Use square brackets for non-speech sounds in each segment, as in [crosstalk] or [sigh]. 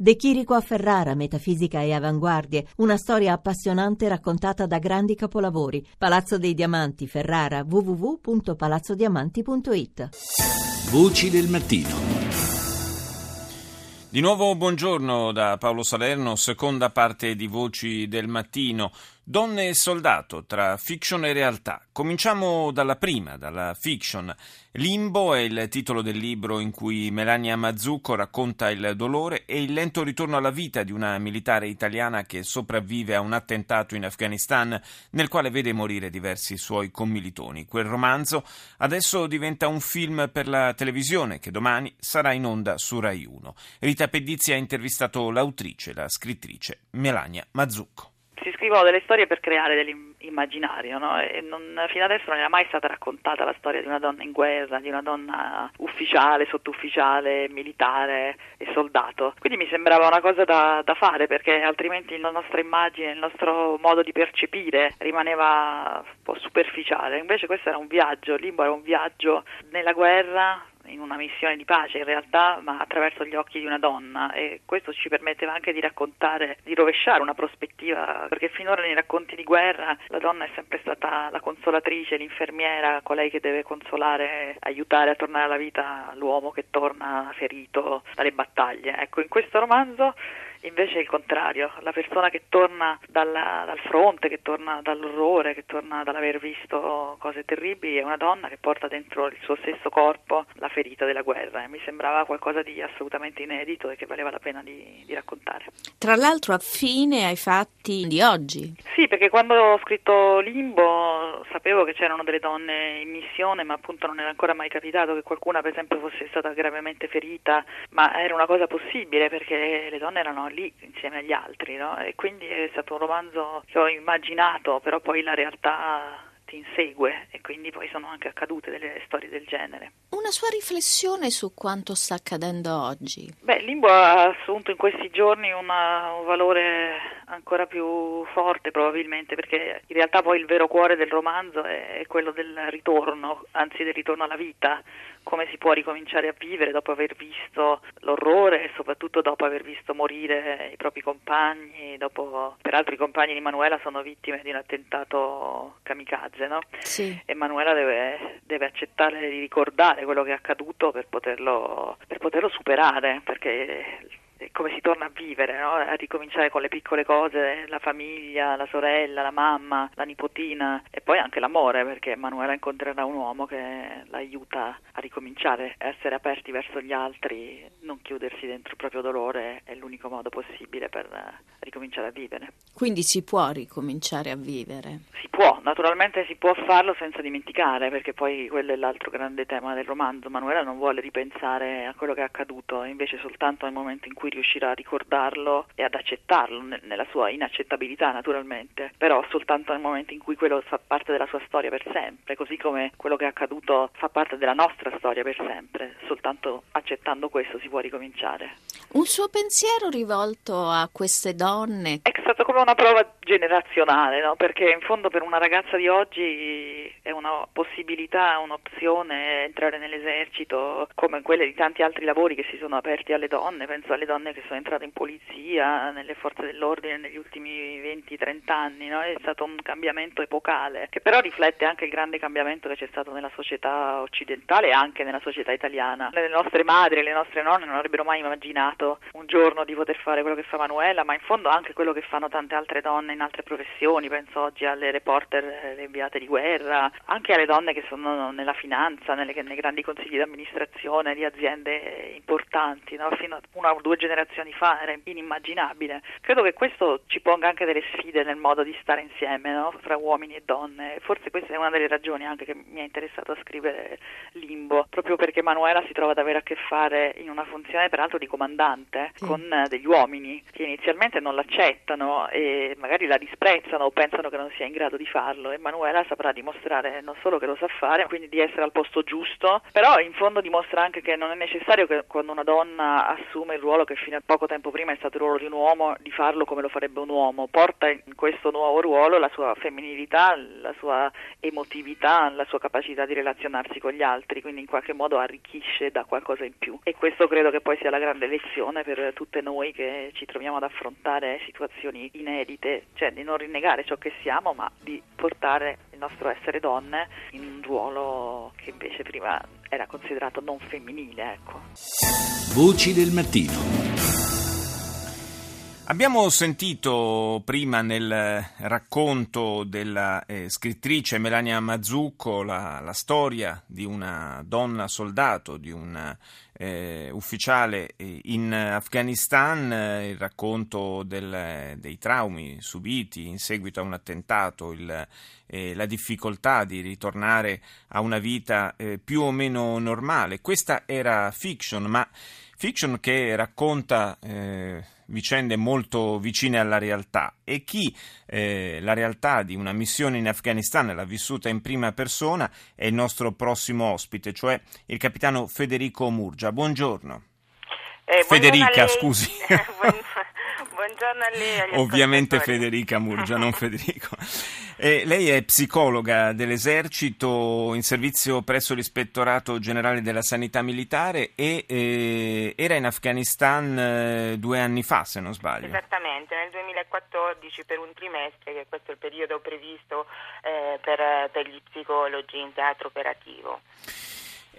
De Chirico a Ferrara, metafisica e avanguardie, una storia appassionante raccontata da grandi capolavori. Palazzo dei Diamanti, Ferrara, www.palazzodiamanti.it. Voci del mattino. Di nuovo buongiorno da Paolo Salerno, seconda parte di Voci del Mattino. Donne e soldato tra fiction e realtà. Cominciamo dalla prima, dalla fiction. Limbo è il titolo del libro in cui Melania Mazzucco racconta il dolore e il lento ritorno alla vita di una militare italiana che sopravvive a un attentato in Afghanistan nel quale vede morire diversi suoi commilitoni. Quel romanzo adesso diventa un film per la televisione che domani sarà in onda su Rai 1. Rita Pedizzi ha intervistato l'autrice, la scrittrice Melania Mazzucco si scrivono delle storie per creare dell'immaginario, no? E non, fino adesso non era mai stata raccontata la storia di una donna in guerra, di una donna ufficiale, sottufficiale, militare e soldato. Quindi mi sembrava una cosa da, da fare perché altrimenti la nostra immagine, il nostro modo di percepire rimaneva un po' superficiale. Invece questo era un viaggio, Limbo era un viaggio nella guerra in una missione di pace in realtà, ma attraverso gli occhi di una donna e questo ci permetteva anche di raccontare, di rovesciare una prospettiva, perché finora nei racconti di guerra la donna è sempre stata la consolatrice, l'infermiera, colei che deve consolare, aiutare a tornare alla vita l'uomo che torna ferito dalle battaglie. Ecco, in questo romanzo Invece è il contrario, la persona che torna dalla, dal fronte, che torna dall'orrore, che torna dall'aver visto cose terribili, è una donna che porta dentro il suo stesso corpo la ferita della guerra e mi sembrava qualcosa di assolutamente inedito e che valeva la pena di, di raccontare. Tra l'altro affine ai fatti di oggi. Sì, perché quando ho scritto Limbo sapevo che c'erano delle donne in missione, ma appunto non era ancora mai capitato che qualcuna per esempio fosse stata gravemente ferita, ma era una cosa possibile perché le donne erano lì insieme agli altri, no? E quindi è stato un romanzo che ho immaginato, però poi la realtà ti insegue e quindi poi sono anche accadute delle storie del genere. Una sua riflessione su quanto sta accadendo oggi? Beh, Limbo ha assunto in questi giorni una, un valore ancora più forte probabilmente perché in realtà poi il vero cuore del romanzo è, è quello del ritorno, anzi del ritorno alla vita, come si può ricominciare a vivere dopo aver visto l'orrore e soprattutto dopo aver visto morire i propri compagni, dopo peraltro i compagni di Manuela sono vittime di un attentato kamikaze, no? Sì. E Manuela deve, deve, accettare di ricordare quello che è accaduto per poterlo, per poterlo superare, perché come si torna a vivere, no? a ricominciare con le piccole cose, la famiglia, la sorella, la mamma, la nipotina e poi anche l'amore perché Emanuela incontrerà un uomo che l'aiuta a ricominciare, a essere aperti verso gli altri, non chiudersi dentro il proprio dolore è l'unico modo possibile per ricominciare a vivere. Quindi si può ricominciare a vivere? Si può, naturalmente si può farlo senza dimenticare perché poi quello è l'altro grande tema del romanzo, Manuela non vuole ripensare a quello che è accaduto, invece soltanto nel momento in cui cui riuscirà a ricordarlo e ad accettarlo nella sua inaccettabilità naturalmente, però soltanto nel momento in cui quello fa parte della sua storia per sempre, così come quello che è accaduto fa parte della nostra storia per sempre, soltanto accettando questo si può ricominciare. Un suo pensiero rivolto a queste donne? È stato come una prova generazionale, no? perché in fondo per una ragazza di oggi è una possibilità, un'opzione entrare nell'esercito, come quelle di tanti altri lavori che si sono aperti alle donne, penso alle donne che sono entrate in polizia, nelle forze dell'ordine negli ultimi 20-30 anni, no? è stato un cambiamento epocale, che però riflette anche il grande cambiamento che c'è stato nella società occidentale e anche nella società italiana. Le nostre madri e le nostre nonne non avrebbero mai immaginato un giorno di poter fare quello che fa Manuela, ma in fondo anche quello che fanno tante altre donne in altre professioni, penso oggi alle reporter, eh, le inviate di guerra, anche alle donne che sono nella finanza, nelle, nei grandi consigli di amministrazione di aziende importanti, no? fino a una o due generazioni fa era inimmaginabile. Credo che questo ci ponga anche delle sfide nel modo di stare insieme no? fra uomini e donne, forse questa è una delle ragioni anche che mi ha interessato a scrivere Limbo, proprio perché Manuela si trova ad avere a che fare in una funzione peraltro di comandante sì. con degli uomini che inizialmente non l'accettano e magari la disprezzano o pensano che non sia in grado di farlo. Emanuela saprà dimostrare non solo che lo sa fare, quindi di essere al posto giusto, però in fondo dimostra anche che non è necessario che quando una donna assume il ruolo che fino a poco tempo prima è stato il ruolo di un uomo, di farlo come lo farebbe un uomo. Porta in questo nuovo ruolo la sua femminilità, la sua emotività, la sua capacità di relazionarsi con gli altri, quindi in qualche modo arricchisce da qualcosa in più. E questo credo che poi sia la grande lezione per tutte noi che ci troviamo ad affrontare situazioni inedite, cioè di non rinnegare ciò che siamo, ma di portare il nostro essere donne in un ruolo che invece prima era considerato non femminile. Ecco. Voci del mattino. Abbiamo sentito prima nel racconto della eh, scrittrice Melania Mazzucco la, la, storia di una donna soldato, di un eh, ufficiale eh, in Afghanistan, eh, il racconto del, dei traumi subiti in seguito a un attentato, il, eh, la difficoltà di ritornare a una vita eh, più o meno normale. Questa era fiction, ma fiction che racconta vicende molto vicine alla realtà e chi eh, la realtà di una missione in Afghanistan l'ha vissuta in prima persona è il nostro prossimo ospite, cioè il capitano Federico Murgia. Buongiorno. Eh, Federica, scusi. [laughs] buongiorno a lei. Ovviamente Federica Murgia, non [laughs] Federico. Eh, lei è psicologa dell'esercito in servizio presso l'Ispettorato Generale della Sanità Militare e eh, era in Afghanistan eh, due anni fa, se non sbaglio. Esattamente, nel 2014 per un trimestre, che questo è il periodo previsto eh, per, per gli psicologi in teatro operativo.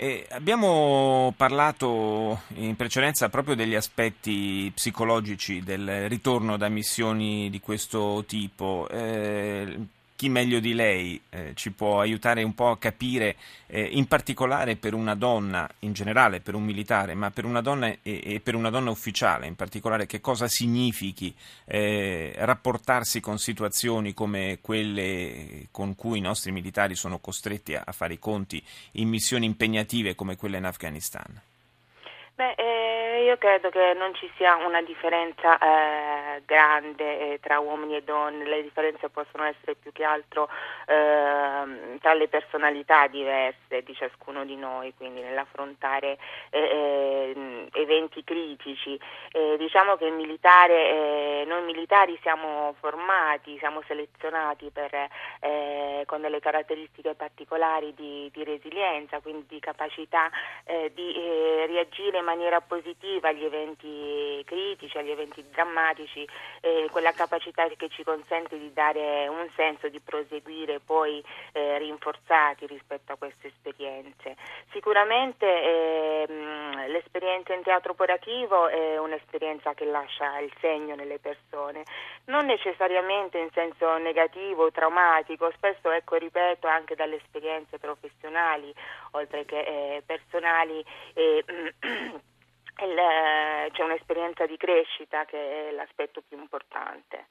Eh, abbiamo parlato in precedenza proprio degli aspetti psicologici del ritorno da missioni di questo tipo. Eh, chi meglio di lei eh, ci può aiutare un po' a capire, eh, in particolare per una donna, in generale per un militare, ma per una donna e, e per una donna ufficiale in particolare, che cosa significhi eh, rapportarsi con situazioni come quelle con cui i nostri militari sono costretti a, a fare i conti in missioni impegnative come quelle in Afghanistan? Beh, eh, io credo che non ci sia una differenza eh, grande eh, tra uomini e donne, le differenze possono essere più che altro ehm, tra le personalità diverse di ciascuno di noi, quindi nell'affrontare eh, ehm, eventi critici. diciamo che il militare, eh, noi militari siamo formati, siamo selezionati per, eh, con delle caratteristiche particolari di, di, resilienza, quindi di capacità di reagire maniera positiva agli eventi critici, agli eventi drammatici, eh, quella capacità che ci consente di dare un senso, di proseguire poi eh, rinforzati rispetto a queste esperienze. Sicuramente eh, l'esperienza in teatro operativo è un'esperienza che lascia il segno nelle persone, non necessariamente in senso negativo o traumatico, spesso ecco ripeto anche dalle esperienze professionali oltre che eh, personali [clears throat] eh, c'è un'esperienza di crescita che è l'aspetto più importante.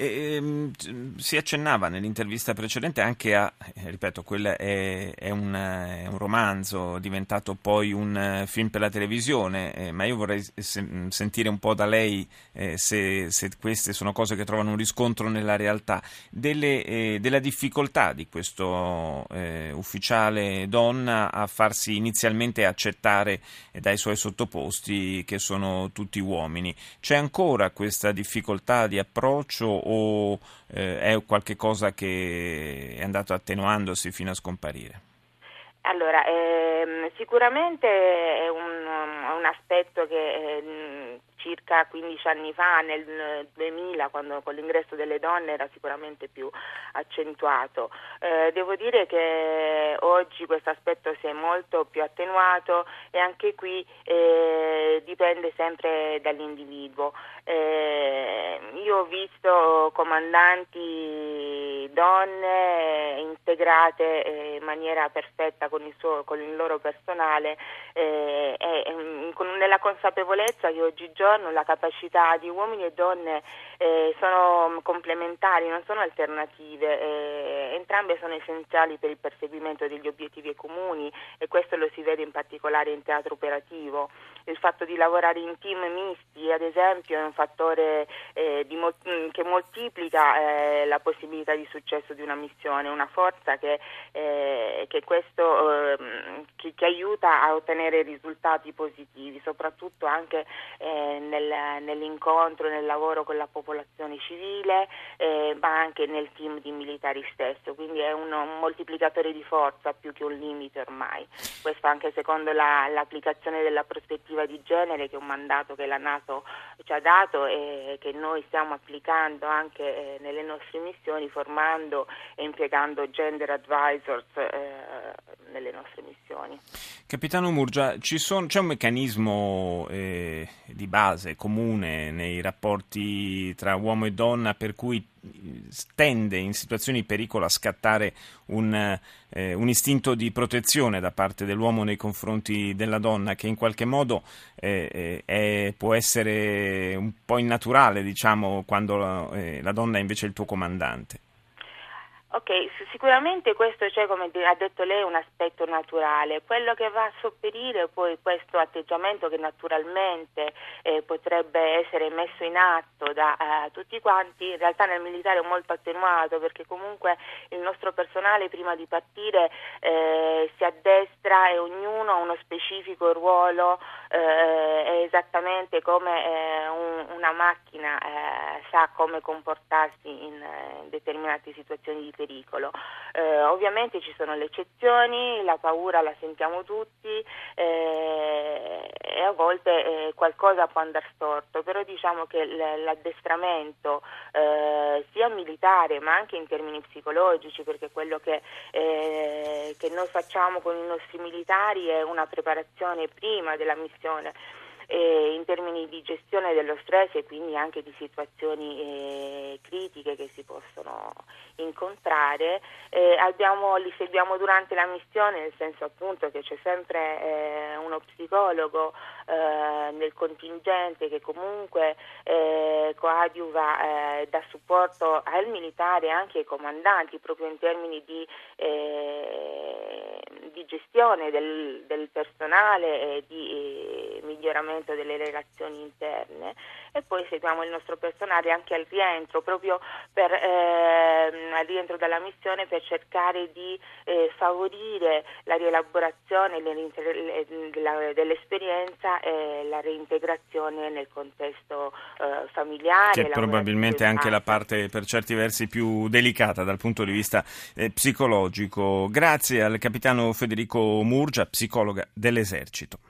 E, ehm, si accennava nell'intervista precedente anche a, eh, ripeto, quello è, è, un, è, un, romanzo diventato poi un eh, film per la televisione, eh, ma io vorrei se, sentire un po' da lei eh, se, se, queste sono cose che trovano un riscontro nella realtà, delle, eh, della difficoltà di questo eh, ufficiale donna a farsi inizialmente accettare dai suoi sottoposti che sono tutti uomini. C'è ancora questa difficoltà di approccio o eh, è qualcosa che è andato attenuandosi fino a scomparire? Allora, ehm, sicuramente è un, un aspetto che eh, circa 15 anni fa, nel 2000, quando con l'ingresso delle donne era sicuramente più accentuato. Eh, devo dire che oggi questo aspetto si è molto più attenuato e anche qui eh, dipende sempre dall'individuo. Eh, io ho visto comandanti donne integrate eh, in maniera perfetta con il, suo, con il loro personale eh, mm, nella consapevolezza che oggigiorno la capacità di uomini e donne eh, sono complementari, non sono alternative, eh, entrambe sono essenziali per il perseguimento degli obiettivi comuni e questo lo si vede in particolare in teatro operativo. il fatto di lavorare in team misti ad esempio è un fattore eh, di, mm, che moltiplica eh, la possibilità di successo di una missione, una forza che, eh, che questo ehm, che, che, aiuta a ottenere risultati positivi, soprattutto anche nel, nell'incontro, nel lavoro con la popolazione civile, eh, ma anche nel team di militari stesso, quindi è un, un moltiplicatore di forza più che un limite ormai. Questo anche secondo la, l'applicazione della prospettiva di genere, che è un mandato che la Nato ci ha dato e che noi stiamo applicando anche eh, nelle nostre missioni, formando e impiegando gender advisors eh, nelle nostre missioni. Capitano Murgia, sono, c'è un meccanismo eh, di base comune nei rapporti tra uomo e donna per cui tende in situazioni di pericolo a scattare un, eh, un, istinto di protezione da parte dell'uomo nei confronti della donna che in qualche modo eh, eh è, può essere un po' innaturale diciamo, quando eh, la donna è invece il tuo comandante. Ok, sicuramente questo c'è, come ha detto lei, un aspetto naturale. Quello che va a sopperire poi questo atteggiamento che naturalmente eh, potrebbe essere messo in atto da eh, tutti quanti, in realtà nel militare è molto attenuato perché comunque il nostro personale prima di partire eh, si addestra e ognuno ha uno specifico ruolo, eh, esattamente come eh, una macchina eh, sa come comportarsi in determinate situazioni di pericolo. Eh, ovviamente ci sono le eccezioni, la paura la sentiamo tutti eh, e a volte eh, qualcosa può andare storto, però diciamo che l'addestramento eh, sia militare ma anche in termini psicologici, perché quello che, eh, che noi facciamo con i nostri militari è una preparazione prima della missione eh, in termini di gestione dello stress e quindi anche di situazioni eh, critiche che si possono incontrare. Eh, abbiamo, li seguiamo durante la missione, nel senso appunto che c'è sempre eh, uno psicologo eh, nel contingente che comunque coadiuva, dà supporto al militare e anche ai comandanti proprio in termini di di gestione del, del personale e di eh, miglioramento delle relazioni interne e poi seguiamo il nostro personale anche al rientro, proprio per, eh, al rientro dalla missione per cercare di eh, favorire la rielaborazione dell'esperienza e la reintegrazione nel contesto eh, familiare. Che probabilmente è anche la parte per certi versi più delicata dal punto di vista eh, psicologico. Grazie al capitano Federico Murgia, psicologa dell'esercito.